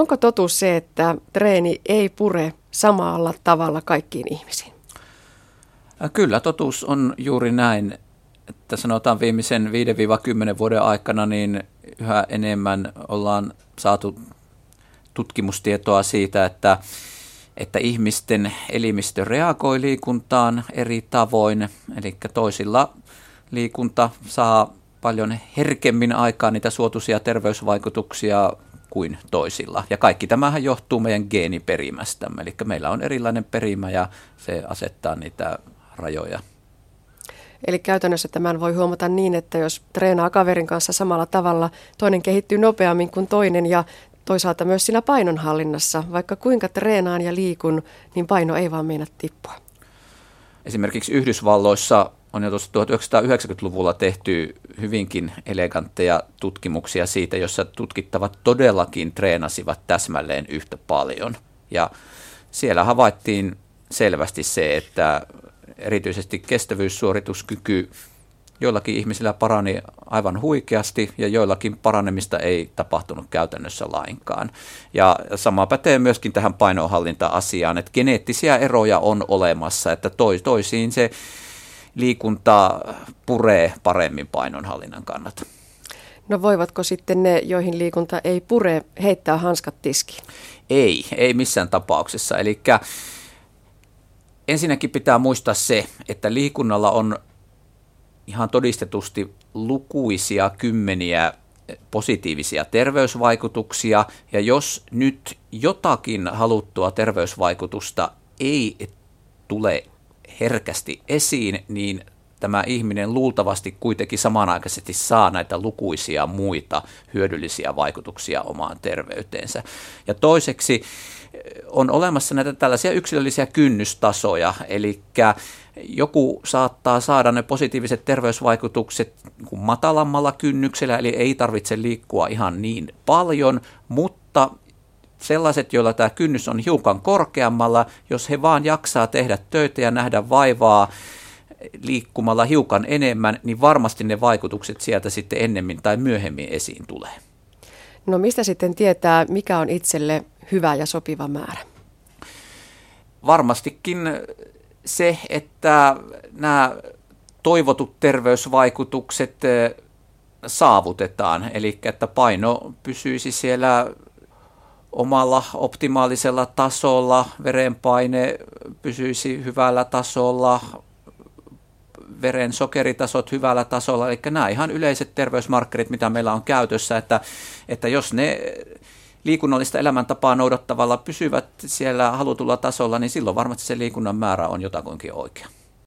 Onko totuus se, että treeni ei pure samalla tavalla kaikkiin ihmisiin? Kyllä, totuus on juuri näin, että sanotaan viimeisen 5-10 vuoden aikana niin yhä enemmän ollaan saatu tutkimustietoa siitä, että, että ihmisten elimistö reagoi liikuntaan eri tavoin, eli toisilla liikunta saa paljon herkemmin aikaan niitä suotuisia terveysvaikutuksia kuin toisilla. Ja kaikki tämähän johtuu meidän geeniperimästämme, eli meillä on erilainen perimä ja se asettaa niitä rajoja. Eli käytännössä tämän voi huomata niin, että jos treenaa kaverin kanssa samalla tavalla, toinen kehittyy nopeammin kuin toinen ja toisaalta myös siinä painonhallinnassa. Vaikka kuinka treenaan ja liikun, niin paino ei vaan meinaa tippua. Esimerkiksi Yhdysvalloissa on jo tuossa 1990-luvulla tehty hyvinkin elegantteja tutkimuksia siitä, jossa tutkittavat todellakin treenasivat täsmälleen yhtä paljon. Ja siellä havaittiin selvästi se, että erityisesti kestävyyssuorituskyky joillakin ihmisillä parani aivan huikeasti ja joillakin paranemista ei tapahtunut käytännössä lainkaan. Ja sama pätee myöskin tähän painonhallinta-asiaan, että geneettisiä eroja on olemassa, että toisiin se liikunta puree paremmin painonhallinnan kannalta. No voivatko sitten ne, joihin liikunta ei pure, heittää hanskat tiskiin? Ei, ei missään tapauksessa. Eli ensinnäkin pitää muistaa se, että liikunnalla on ihan todistetusti lukuisia kymmeniä positiivisia terveysvaikutuksia, ja jos nyt jotakin haluttua terveysvaikutusta ei tule herkästi esiin, niin tämä ihminen luultavasti kuitenkin samanaikaisesti saa näitä lukuisia muita hyödyllisiä vaikutuksia omaan terveyteensä. Ja toiseksi eh, on olemassa näitä tällaisia yksilöllisiä kynnystasoja, eli joku saattaa saada ne positiiviset terveysvaikutukset matalammalla kynnyksellä, eli ei tarvitse liikkua ihan niin paljon, mutta sellaiset, joilla tämä kynnys on hiukan korkeammalla, jos he vaan jaksaa tehdä töitä ja nähdä vaivaa liikkumalla hiukan enemmän, niin varmasti ne vaikutukset sieltä sitten ennemmin tai myöhemmin esiin tulee. No mistä sitten tietää, mikä on itselle hyvä ja sopiva määrä? Varmastikin se, että nämä toivotut terveysvaikutukset eh, saavutetaan, eli että paino pysyisi siellä omalla optimaalisella tasolla, verenpaine pysyisi hyvällä tasolla, veren sokeritasot hyvällä tasolla, eli nämä ihan yleiset terveysmarkkerit, mitä meillä on käytössä, että, että jos ne liikunnallista elämäntapaa noudattavalla pysyvät siellä halutulla tasolla, niin silloin varmasti se liikunnan määrä on jotakuinkin oikea.